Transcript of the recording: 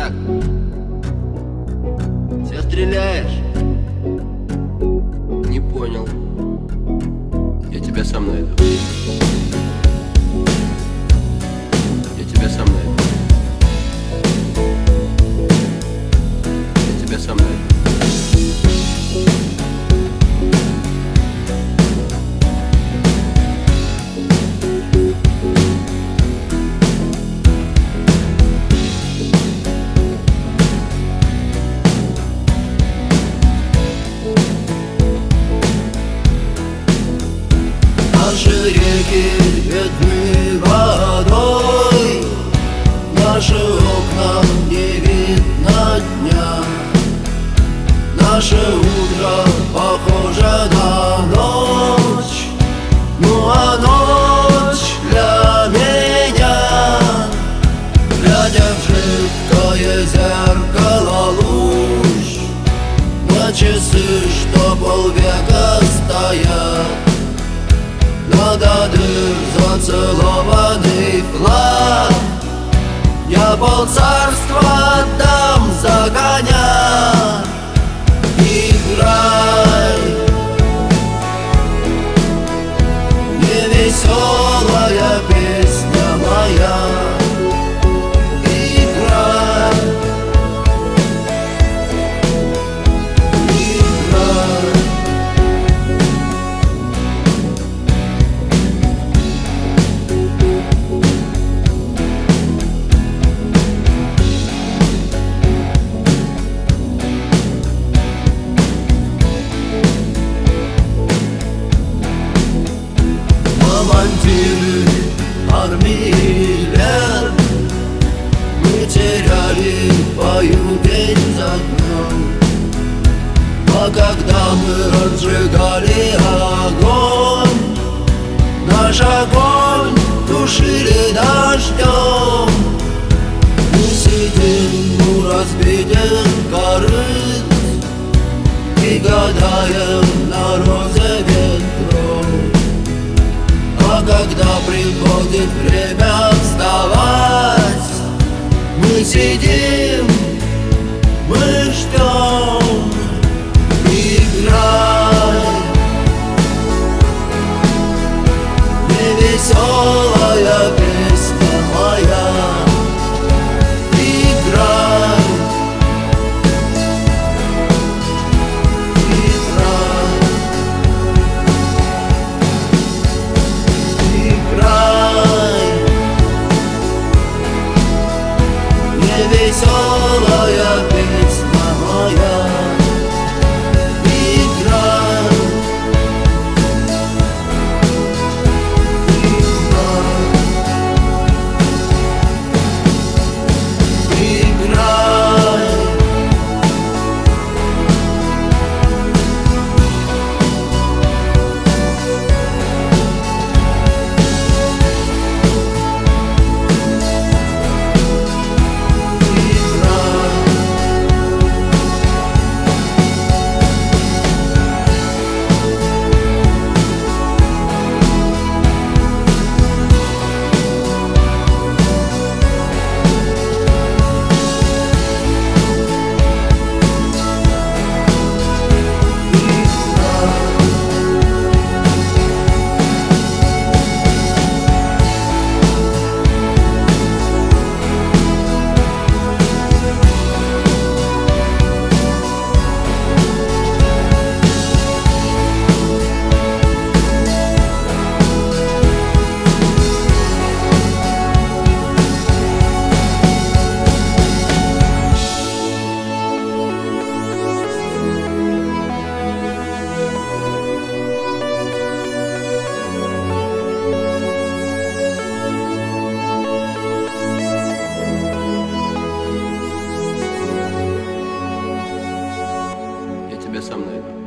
так? Все стреляешь? Не понял. Я тебя сам найду. Я тебя сам найду. Я тебя сам найду. Реки водой. Наши окна не видно дня. Наше утро похоже на ночь. Ну а ночь для меня. Глядя в жидкое зеркало луч На часы, что полвека стоят зацелованный флаг. Я пол царства отдам за коня командиры армии лет Мы теряли бою день за днем А когда мы разжигали огонь Наш огонь тушили дождем Мы сидим у разбитых корыт И гадаем когда приходит время вставать. Мы сидим, мы ждем Играй Невеселая со мной.